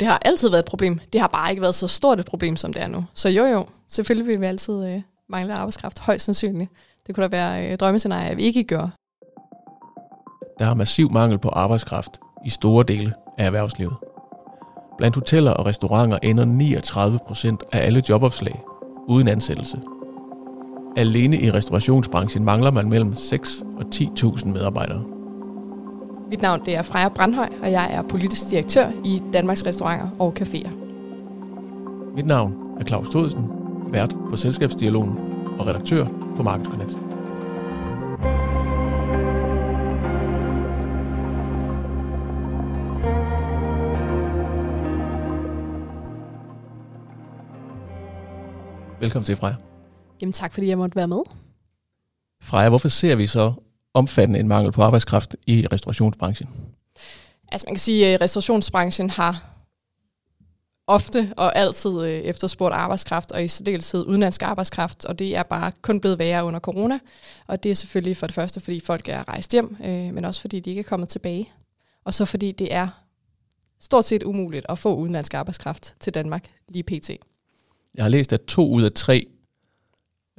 Det har altid været et problem. Det har bare ikke været så stort et problem, som det er nu. Så jo jo, selvfølgelig vil vi altid øh, mangle arbejdskraft, højst sandsynligt. Det kunne da være øh, drømmescenarier, at vi ikke gør. Der er massiv mangel på arbejdskraft i store dele af erhvervslivet. Blandt hoteller og restauranter ender 39 procent af alle jobopslag uden ansættelse. Alene i restaurationsbranchen mangler man mellem 6 og 10.000 medarbejdere. Mit navn det er Freja Brandhøj, og jeg er politisk direktør i Danmarks Restauranter og Caféer. Mit navn er Claus Thodesen, vært på Selskabsdialogen og redaktør på Markedsconnect. Velkommen til, Freja. Jamen tak, fordi jeg måtte være med. Freja, hvorfor ser vi så omfattende en mangel på arbejdskraft i restaurationsbranchen? Altså man kan sige, at restaurationsbranchen har ofte og altid øh, efterspurgt arbejdskraft, og i særdeleshed udenlandsk arbejdskraft, og det er bare kun blevet værre under corona. Og det er selvfølgelig for det første, fordi folk er rejst hjem, øh, men også fordi de ikke er kommet tilbage. Og så fordi det er stort set umuligt at få udenlandsk arbejdskraft til Danmark lige pt. Jeg har læst, at to ud af tre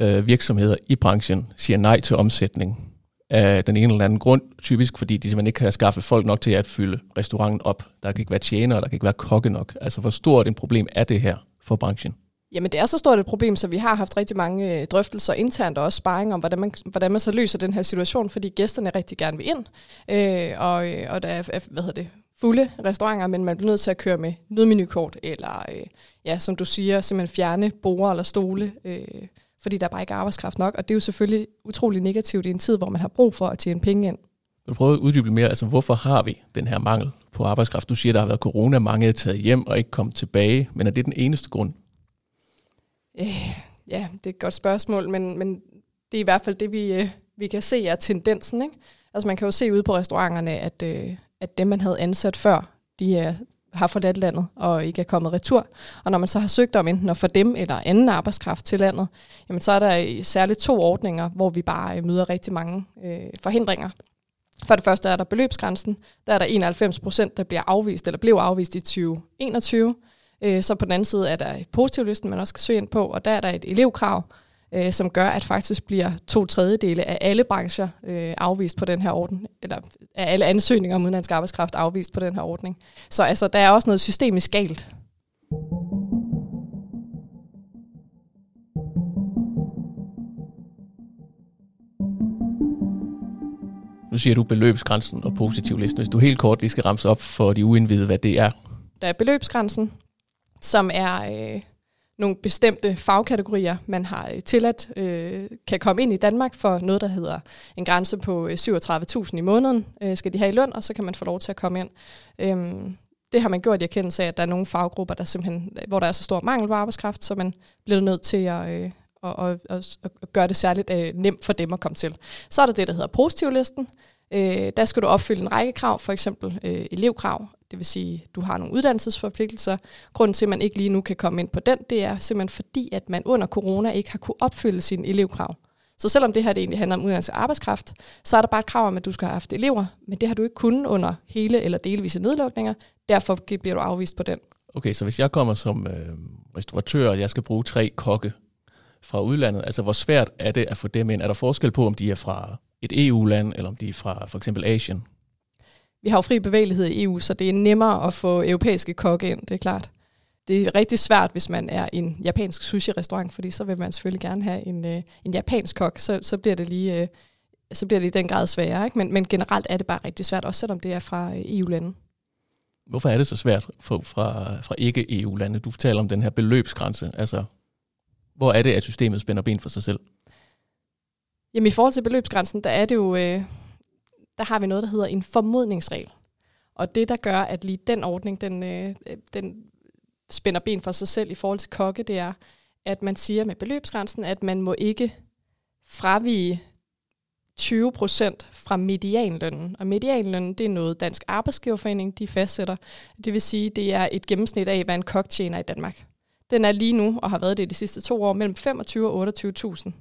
øh, virksomheder i branchen siger nej til omsætning af den ene eller anden grund, typisk fordi de simpelthen ikke kan skaffe folk nok til at fylde restauranten op. Der kan ikke være tjenere, der kan ikke være kokke nok. Altså hvor stort et problem er det her for branchen? Jamen det er så stort et problem, så vi har haft rigtig mange øh, drøftelser internt og også sparring om, hvordan man, hvordan man så løser den her situation, fordi gæsterne rigtig gerne vil ind, øh, og, øh, og der er hvad hedder det, fulde restauranter, men man bliver nødt til at køre med nødmenukort, eller øh, ja, som du siger, simpelthen fjerne borer eller stole, øh, fordi der bare ikke er arbejdskraft nok. Og det er jo selvfølgelig utrolig negativt i en tid, hvor man har brug for at tjene penge ind. Du prøver at uddybe mere, altså hvorfor har vi den her mangel på arbejdskraft? Du siger, der har været corona, mange er taget hjem og ikke kommet tilbage, men er det den eneste grund? Øh, ja, det er et godt spørgsmål, men, men det er i hvert fald det, vi, øh, vi kan se er tendensen. Ikke? Altså man kan jo se ude på restauranterne, at, øh, at dem, man havde ansat før, de er har forladt landet og ikke er kommet retur. Og når man så har søgt om enten at få dem eller anden arbejdskraft til landet, jamen så er der øh, særligt to ordninger, hvor vi bare øh, møder rigtig mange øh, forhindringer. For det første er der beløbsgrænsen. Der er der 91 procent, der bliver afvist eller blev afvist i 2021. Øh, så på den anden side er der positivlisten, man også kan søge ind på, og der er der et elevkrav, øh, som gør, at faktisk bliver to tredjedele af alle brancher øh, afvist på den her ordning, eller af alle ansøgninger om udenlandsk arbejdskraft afvist på den her ordning. Så altså, der er også noget systemisk galt. Nu siger du beløbsgrænsen og positivlisten. Hvis du helt kort lige skal ramse op for de uindvidede, hvad det er. Der er beløbsgrænsen, som er øh, nogle bestemte fagkategorier, man har øh, tilladt, øh, kan komme ind i Danmark for noget, der hedder en grænse på øh, 37.000 i måneden, øh, skal de have i løn, og så kan man få lov til at komme ind. Øhm, det har man gjort i erkendelse af, at der er nogle faggrupper, der simpelthen, hvor der er så stor mangel på arbejdskraft, så man bliver nødt til at, øh, at, at, at, at gøre det særligt øh, nemt for dem at komme til. Så er der det, der hedder positivlisten. Øh, der skal du opfylde en række krav, for eksempel øh, elevkrav, det vil sige, du har nogle uddannelsesforpligtelser. Grunden til, at man ikke lige nu kan komme ind på den, det er simpelthen fordi, at man under corona ikke har kunne opfylde sine elevkrav. Så selvom det her det egentlig handler om uddannelse og arbejdskraft, så er der bare et krav om, at du skal have haft elever, men det har du ikke kunnet under hele eller delvise nedlukninger. Derfor bliver du afvist på den. Okay, så hvis jeg kommer som øh, restauratør, og jeg skal bruge tre kokke fra udlandet, altså hvor svært er det at få dem ind? Er der forskel på, om de er fra et EU-land, eller om de er fra for eksempel Asien? Vi har jo fri bevægelighed i EU, så det er nemmere at få europæiske kokke ind, det er klart. Det er rigtig svært, hvis man er en japansk sushi-restaurant, fordi så vil man selvfølgelig gerne have en, øh, en japansk kok, så, så bliver det lige... Øh, så bliver det i den grad sværere. Ikke? Men, men generelt er det bare rigtig svært, også selvom det er fra øh, EU-lande. Hvorfor er det så svært for, fra, fra ikke-EU-lande? Du fortæller om den her beløbsgrænse. Altså, hvor er det, at systemet spænder ben for sig selv? Jamen i forhold til beløbsgrænsen, der er det jo, øh, der har vi noget, der hedder en formodningsregel. Og det, der gør, at lige den ordning, den, øh, den spænder ben for sig selv i forhold til kokke, det er, at man siger med beløbsgrænsen, at man må ikke fravige 20 procent fra medianlønnen. Og medianlønnen, det er noget Dansk Arbejdsgiverforening, de fastsætter. Det vil sige, det er et gennemsnit af, hvad en kok tjener i Danmark. Den er lige nu, og har været det de sidste to år, mellem 25 og 28.000.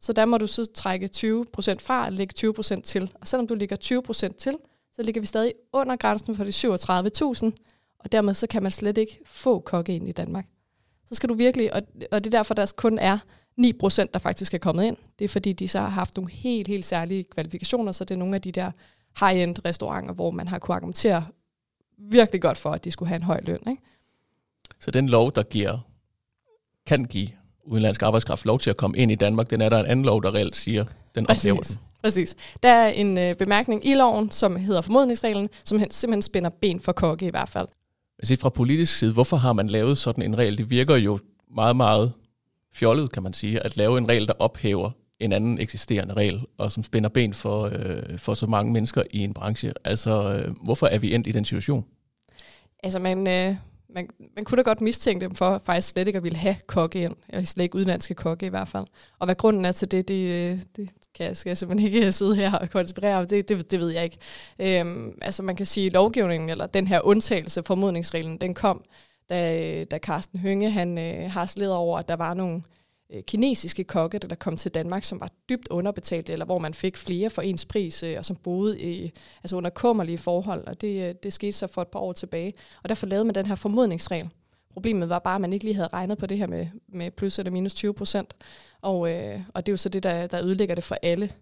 Så der må du så trække 20% fra og lægge 20% til. Og selvom du ligger 20% til, så ligger vi stadig under grænsen for de 37.000, Og dermed så kan man slet ikke få kokke ind i Danmark. Så skal du virkelig, og, og det er derfor, der kun er 9%, der faktisk er kommet ind. Det er fordi, de så har haft nogle helt, helt særlige kvalifikationer, så det er nogle af de der high-end restauranter, hvor man har kunne argumentere virkelig godt for, at de skulle have en høj løn. Ikke? Så den lov, der giver, kan give udenlandsk arbejdskraft lov til at komme ind i Danmark, den er der en anden lov, der reelt siger, den ophæver den. Præcis. Der er en øh, bemærkning i loven, som hedder formodningsreglen, som simpelthen spænder ben for kokke i hvert fald. Men set fra politisk side, hvorfor har man lavet sådan en regel? Det virker jo meget, meget fjollet, kan man sige, at lave en regel, der ophæver en anden eksisterende regel, og som spænder ben for, øh, for så mange mennesker i en branche. Altså, øh, hvorfor er vi endt i den situation? Altså, man, øh, man, man kunne da godt mistænke dem for faktisk slet ikke at ville have kokke ind, og slet ikke udenlandske kokke i hvert fald. Og hvad grunden er til det, det, øh, det kan jeg, skal jeg simpelthen ikke øh, sidde her og konspirere det, det, det ved jeg ikke. Øhm, altså man kan sige, lovgivningen, eller den her undtagelse, formodningsreglen, den kom, da, øh, da Carsten Hønge, han øh, har over, at der var nogle øh, kinesiske kokke, der kom til Danmark, som var dybt underbetalt, eller hvor man fik flere for ens pris, øh, og som boede i, altså under kummerlige forhold, og det, øh, det skete så for et par år tilbage. Og derfor lavede man den her formodningsregel. Problemet var bare, at man ikke lige havde regnet på det her med, med plus eller minus 20 procent. Og, øh, og det er jo så det, der, der ødelægger det for alle.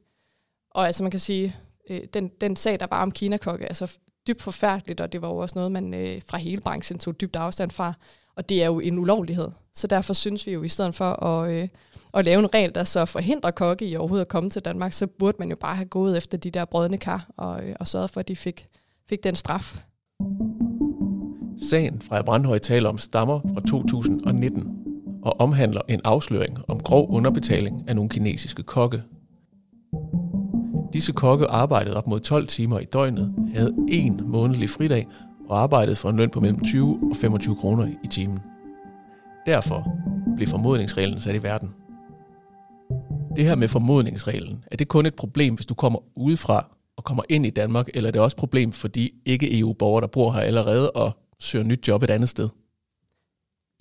Og altså man kan sige, øh, den, den sag, der var om kinakokke, altså dybt forfærdeligt, og det var jo også noget, man øh, fra hele branchen tog dybt afstand fra. Og det er jo en ulovlighed. Så derfor synes vi jo, i stedet for at, øh, at lave en regel, der så forhindrer kokke i overhovedet at komme til Danmark, så burde man jo bare have gået efter de der brødne kar og, øh, og sørget for, at de fik, fik den straf. Sagen fra Brandhøj taler om stammer fra 2019 og omhandler en afsløring om grov underbetaling af nogle kinesiske kokke. Disse kokke arbejdede op mod 12 timer i døgnet, havde en månedlig fridag og arbejdede for en løn på mellem 20 og 25 kroner i timen. Derfor blev formodningsreglen sat i verden. Det her med formodningsreglen, er det kun et problem, hvis du kommer udefra og kommer ind i Danmark, eller er det også et problem for de ikke-EU-borgere, der bor her allerede og søger nyt job et andet sted?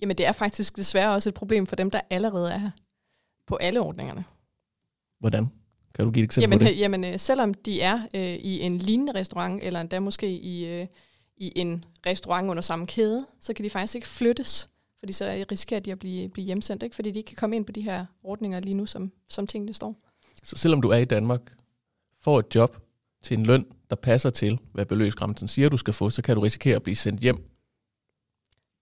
Jamen det er faktisk desværre også et problem for dem, der allerede er her. På alle ordningerne. Hvordan? Kan du give et eksempel jamen, på det? Jamen øh, selvom de er øh, i en lignende restaurant, eller endda måske i, øh, i en restaurant under samme kæde, så kan de faktisk ikke flyttes, fordi så risikerer de at blive, blive hjemsendt, ikke? fordi de ikke kan komme ind på de her ordninger lige nu, som, som tingene står. Så selvom du er i Danmark, får et job til en løn, der passer til, hvad beløbsgrænsen siger, du skal få, så kan du risikere at blive sendt hjem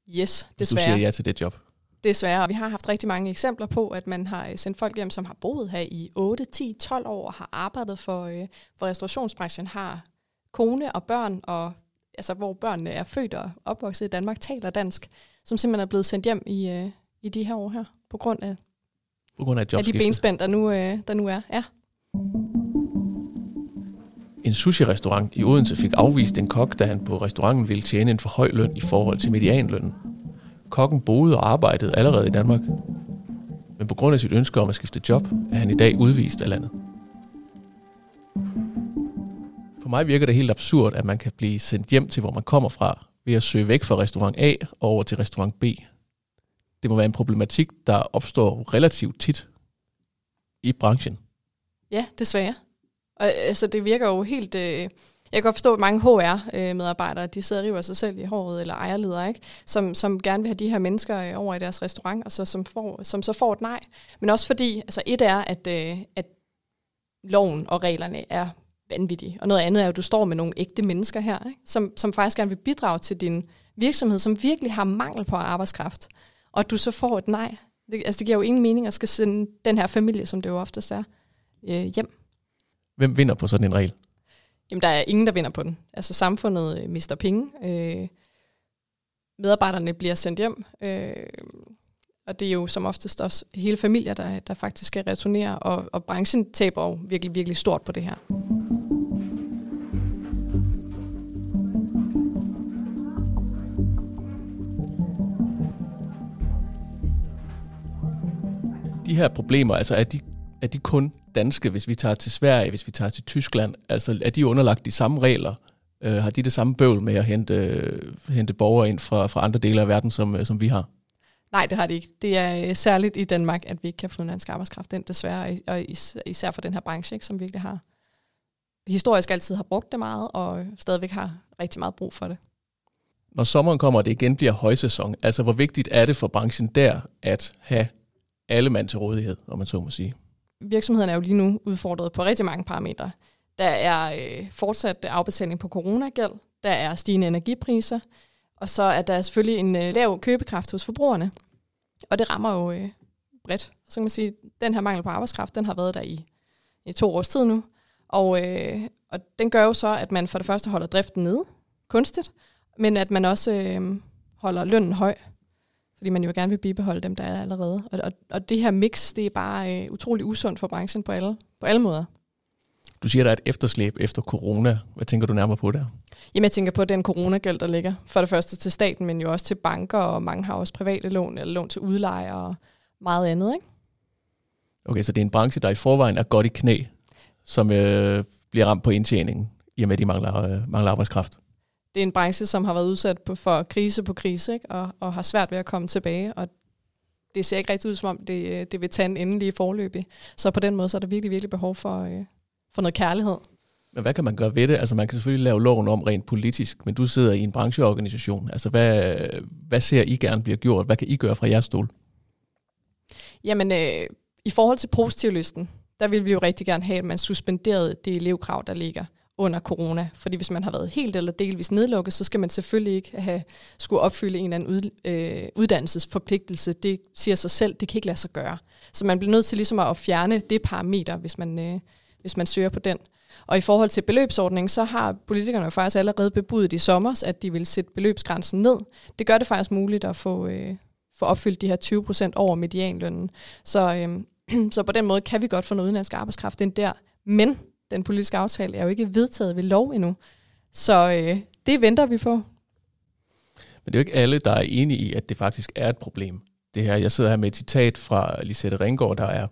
Yes, desværre. Du siger ja til det job. Desværre, vi har haft rigtig mange eksempler på, at man har øh, sendt folk hjem, som har boet her i 8, 10, 12 år, og har arbejdet for, øh, for restaurationsbranchen, har kone og børn, og altså, hvor børnene er født og opvokset i Danmark, taler dansk, som simpelthen er blevet sendt hjem i, øh, i de her år her, på grund af, på grund af, af de benspænd, der nu, øh, der nu er. Ja. En sushi-restaurant i Odense fik afvist en kok, da han på restauranten ville tjene en for høj løn i forhold til medianlønnen. Kokken boede og arbejdede allerede i Danmark. Men på grund af sit ønske om at skifte job, er han i dag udvist af landet. For mig virker det helt absurd, at man kan blive sendt hjem til, hvor man kommer fra, ved at søge væk fra restaurant A og over til restaurant B. Det må være en problematik, der opstår relativt tit i branchen. Ja, desværre. Og altså, det virker jo helt... Øh, jeg kan godt forstå, at mange HR-medarbejdere, øh, de sidder og river sig selv i håret, eller ejerledere, ikke? Som, som gerne vil have de her mennesker øh, over i deres restaurant, og så, som, får, som så får et nej. Men også fordi, altså et er, at, øh, at loven og reglerne er vanvittige, og noget andet er, at du står med nogle ægte mennesker her, ikke? Som, som faktisk gerne vil bidrage til din virksomhed, som virkelig har mangel på arbejdskraft, og at du så får et nej. Det, altså det giver jo ingen mening at skal sende den her familie, som det jo oftest er, øh, hjem. Hvem vinder på sådan en regel? Jamen, der er ingen, der vinder på den. Altså, samfundet øh, mister penge. Øh, medarbejderne bliver sendt hjem. Øh, og det er jo som oftest også hele familier, der, der faktisk skal returnere, og, og branchen taber jo virkelig, virkelig stort på det her. De her problemer, altså er de, er de kun danske, hvis vi tager til Sverige, hvis vi tager til Tyskland? Altså er de underlagt de samme regler? Øh, har de det samme bøvl med at hente, hente borgere ind fra, fra andre dele af verden, som, øh, som vi har? Nej, det har de ikke. Det er øh, særligt i Danmark, at vi ikke kan få dansk arbejdskraft ind, desværre, og især for den her branche, ikke, som virkelig har historisk altid har brugt det meget, og stadigvæk har rigtig meget brug for det. Når sommeren kommer, og det igen bliver højsæson, altså hvor vigtigt er det for branchen der at have alle mand til rådighed, om man så må sige? Virksomheden er jo lige nu udfordret på rigtig mange parametre. Der er øh, fortsat afbetaling på coronagæld, der er stigende energipriser, og så er der selvfølgelig en øh, lav købekraft hos forbrugerne. Og det rammer jo øh, bredt. Så kan man sige, at den her mangel på arbejdskraft, den har været der i, i to års tid nu. Og, øh, og den gør jo så, at man for det første holder driften nede, kunstigt, men at man også øh, holder lønnen høj, fordi man jo gerne vil bibeholde dem, der er allerede. Og, og, og det her mix, det er bare øh, utrolig usundt for branchen på alle, på alle måder. Du siger, der er et efterslæb efter corona. Hvad tænker du nærmere på der? Jamen, jeg tænker på den coronagæld, der ligger. For det første til staten, men jo også til banker, og mange har også private lån, eller lån til udleje og meget andet, ikke? Okay, så det er en branche, der i forvejen er godt i knæ, som øh, bliver ramt på indtjeningen, i og med, at de mangler, øh, mangler arbejdskraft. Det er en branche, som har været udsat på, for krise på krise, ikke? Og, og har svært ved at komme tilbage, og det ser ikke rigtig ud, som om det, øh, det vil tage en endelige forløb. Så på den måde, så er der virkelig, virkelig behov for, øh, for noget kærlighed. Men hvad kan man gøre ved det? Altså man kan selvfølgelig lave loven om rent politisk, men du sidder i en brancheorganisation. Altså hvad, hvad ser I gerne bliver gjort? Hvad kan I gøre fra jeres stol? Jamen, øh, i forhold til positivlisten, der vil vi jo rigtig gerne have, at man suspenderede det elevkrav, der ligger under corona. Fordi hvis man har været helt eller delvis nedlukket, så skal man selvfølgelig ikke have skulle opfylde en eller anden ud, øh, uddannelsesforpligtelse. Det siger sig selv, det kan ikke lade sig gøre. Så man bliver nødt til ligesom at fjerne det parameter, hvis man, øh, hvis man søger på den. Og i forhold til beløbsordningen, så har politikerne jo faktisk allerede bebudet i sommer, at de vil sætte beløbsgrænsen ned. Det gør det faktisk muligt at få, øh, få opfyldt de her 20 procent over medianlønnen. Så, øh, så på den måde kan vi godt få noget udenlandsk arbejdskraft ind der. Men den politiske aftale er jo ikke vedtaget ved lov endnu. Så øh, det venter vi på. Men det er jo ikke alle, der er enige i, at det faktisk er et problem. Det her, jeg sidder her med et citat fra Lisette Ringgaard, der er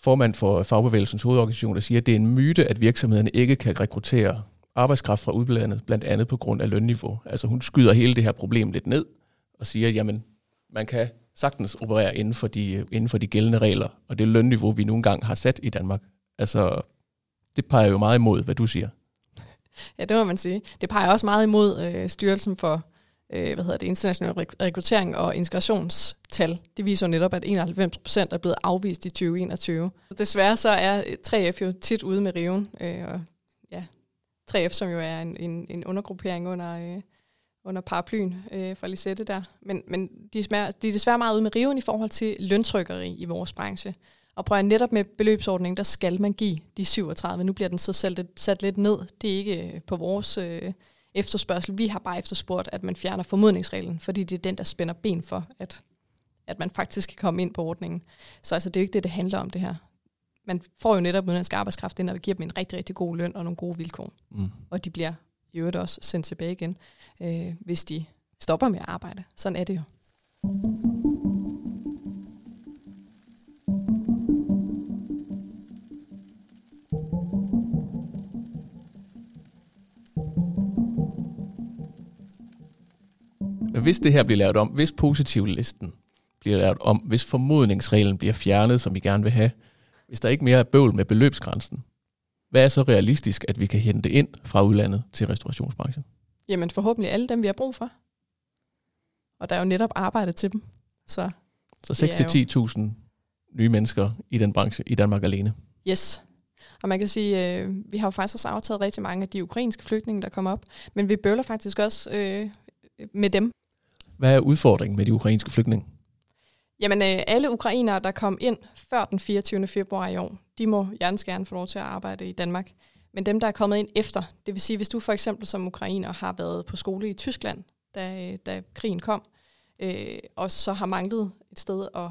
formand for Fagbevægelsens hovedorganisation, der siger, at det er en myte, at virksomhederne ikke kan rekruttere arbejdskraft fra udlandet, blandt andet på grund af lønniveau. Altså hun skyder hele det her problem lidt ned og siger, jamen man kan sagtens operere inden for de, inden for de gældende regler, og det lønniveau, vi nogle gange har sat i Danmark. Altså, det peger jo meget imod, hvad du siger. Ja, det må man sige. Det peger også meget imod øh, styrelsen for øh, hvad hedder det, international rekruttering og integrationstal. Det viser jo netop, at 91 procent er blevet afvist i 2021. Desværre så er 3F jo tit ude med riven. Øh, og ja, 3F, som jo er en, en, en undergruppering under, øh, under paraplyen øh, for Lisette der. Men, men de, er, de er desværre meget ude med riven i forhold til løntrykkeri i vores branche. Og prøv at netop med beløbsordningen, der skal man give de 37. Nu bliver den så sat, sat lidt ned. Det er ikke øh, på vores... Øh, efterspørgsel. Vi har bare efterspurgt, at man fjerner formodningsreglen, fordi det er den, der spænder ben for, at, at man faktisk kan komme ind på ordningen. Så altså, det er jo ikke det, det handler om det her. Man får jo netop udenlandsk arbejdskraft ind, og vi giver dem en rigtig, rigtig god løn og nogle gode vilkår. Mm. Og de bliver i øvrigt også sendt tilbage igen, øh, hvis de stopper med at arbejde. Sådan er det jo. Hvis det her bliver lavet om, hvis positivlisten bliver lavet om, hvis formodningsreglen bliver fjernet, som vi gerne vil have, hvis der ikke mere er bøvl med beløbsgrænsen, hvad er så realistisk, at vi kan hente ind fra udlandet til restaurationsbranchen? Jamen forhåbentlig alle dem, vi har brug for. Og der er jo netop arbejde til dem. Så, så 6-10.000 nye mennesker i den branche i Danmark alene. Yes. Og man kan sige, øh, vi har jo faktisk også aftaget rigtig mange af de ukrainske flygtninge, der kommer op. Men vi bøvler faktisk også øh, med dem. Hvad er udfordringen med de ukrainske flygtninge? Jamen, øh, alle ukrainere, der kom ind før den 24. februar i år, de må hjertens gerne få lov til at arbejde i Danmark. Men dem, der er kommet ind efter, det vil sige, hvis du for eksempel som ukrainer har været på skole i Tyskland, da, da krigen kom, øh, og så har manglet et sted at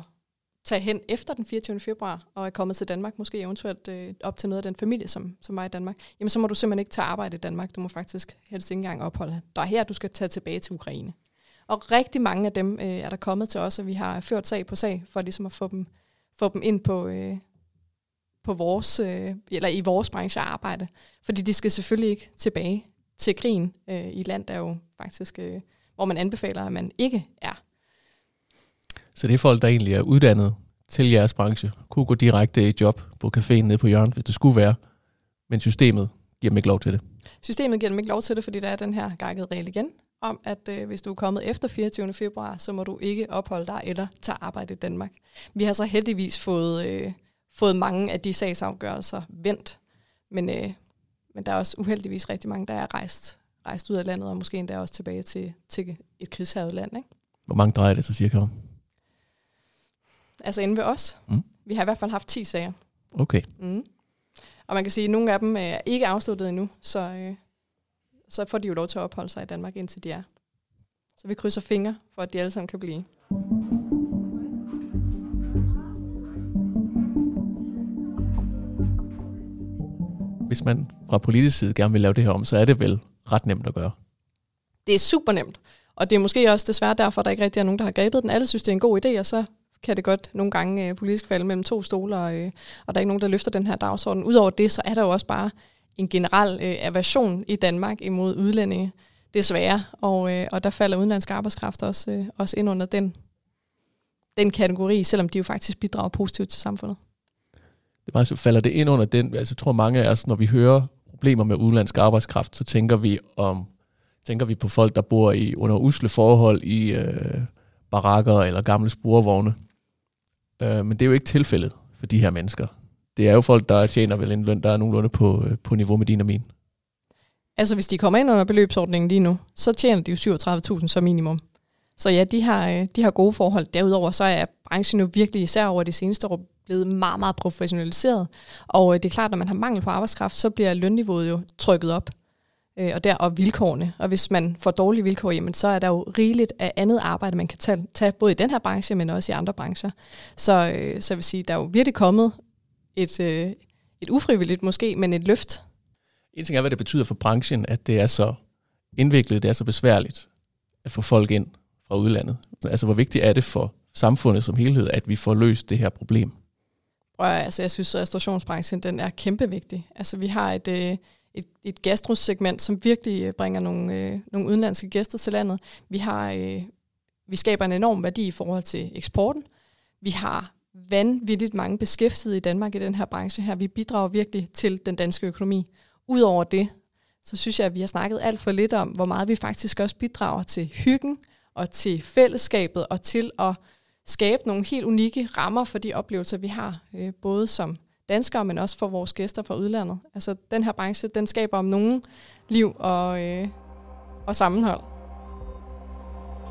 tage hen efter den 24. februar, og er kommet til Danmark, måske eventuelt øh, op til noget af den familie, som, som var i Danmark, jamen så må du simpelthen ikke tage arbejde i Danmark. Du må faktisk helst ikke engang opholde dig her, du skal tage tilbage til Ukraine. Og rigtig mange af dem øh, er der kommet til os, og vi har ført sag på sag, for ligesom at få dem, få dem ind på, øh, på vores, øh, eller i vores branche arbejde. Fordi de skal selvfølgelig ikke tilbage til krigen øh, i land, der jo faktisk, øh, hvor man anbefaler, at man ikke er. Så det er folk, der egentlig er uddannet til jeres branche, kunne gå direkte i job på caféen nede på hjørnet, hvis det skulle være, men systemet giver dem ikke lov til det. Systemet giver dem ikke lov til det, fordi der er den her gakket regel igen, om, at øh, hvis du er kommet efter 24. februar, så må du ikke opholde dig eller tage arbejde i Danmark. Vi har så heldigvis fået, øh, fået mange af de sagsafgørelser vendt, men, øh, men der er også uheldigvis rigtig mange, der er rejst, rejst ud af landet, og måske endda også tilbage til, til et krigshavet land. Ikke? Hvor mange drejer det så cirka om? Altså inde ved os. Mm. Vi har i hvert fald haft 10 sager. Okay. Mm. Og man kan sige, at nogle af dem er ikke afsluttet endnu, så, øh, så får de jo lov til at opholde sig i Danmark, indtil de er. Så vi krydser fingre for, at de alle sammen kan blive. Hvis man fra politisk side gerne vil lave det her om, så er det vel ret nemt at gøre. Det er super nemt. Og det er måske også desværre derfor, at der ikke rigtig er nogen, der har grebet den. Alle synes, det er en god idé, og så kan det godt nogle gange øh, politisk falde mellem to stoler, øh, og der er ikke nogen, der løfter den her dagsorden. Udover det, så er der jo også bare en generel øh, aversion i Danmark imod udlændinge, desværre. Og, øh, og der falder udenlandsk arbejdskraft også, øh, også ind under den, den kategori, selvom de jo faktisk bidrager positivt til samfundet. Det bare, så falder det ind under den, altså jeg tror mange af os, når vi hører problemer med udenlandsk arbejdskraft, så tænker vi om tænker vi på folk, der bor i under usle forhold i øh, barakker eller gamle sporvogne. Øh, men det er jo ikke tilfældet for de her mennesker. Det er jo folk, der tjener vel en løn, der er nogenlunde på, øh, på niveau med din og min. Altså hvis de kommer ind under beløbsordningen lige nu, så tjener de jo 37.000 som minimum. Så ja, de har, øh, de har gode forhold. Derudover så er branchen jo virkelig især over de seneste år blevet meget, meget professionaliseret. Og øh, det er klart, at når man har mangel på arbejdskraft, så bliver lønniveauet jo trykket op. Og der og vilkårene. Og hvis man får dårlige vilkår, jamen, så er der jo rigeligt af andet arbejde, man kan tage, tage både i den her branche, men også i andre brancher. Så, så jeg vil sige, der er jo virkelig kommet et, øh, et ufrivilligt måske, men et løft. En ting er, hvad det betyder for branchen, at det er så indviklet, det er så besværligt at få folk ind fra udlandet. Altså, hvor vigtigt er det for samfundet som helhed, at vi får løst det her problem? Og, altså, jeg synes, at restaurationsbranchen den er kæmpe vigtig. Altså, vi har et, øh, et, et gastrosegment, som virkelig øh, bringer nogle, øh, nogle udenlandske gæster til landet. Vi, har, øh, vi skaber en enorm værdi i forhold til eksporten. Vi har vanvittigt mange beskæftigede i Danmark i den her branche her. Vi bidrager virkelig til den danske økonomi. Udover det, så synes jeg, at vi har snakket alt for lidt om, hvor meget vi faktisk også bidrager til hyggen og til fællesskabet og til at skabe nogle helt unikke rammer for de oplevelser, vi har, øh, både som danskere, men også for vores gæster fra udlandet. Altså den her branche, den skaber om nogen liv og, øh, og sammenhold.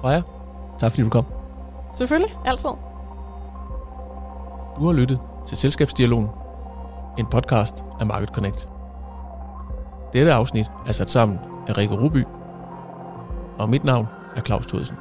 Freja, tak fordi du kom. Selvfølgelig, altid. Du har lyttet til Selskabsdialogen, en podcast af Market Connect. Dette afsnit er sat sammen af Rikke Ruby, og mit navn er Claus Thudsen.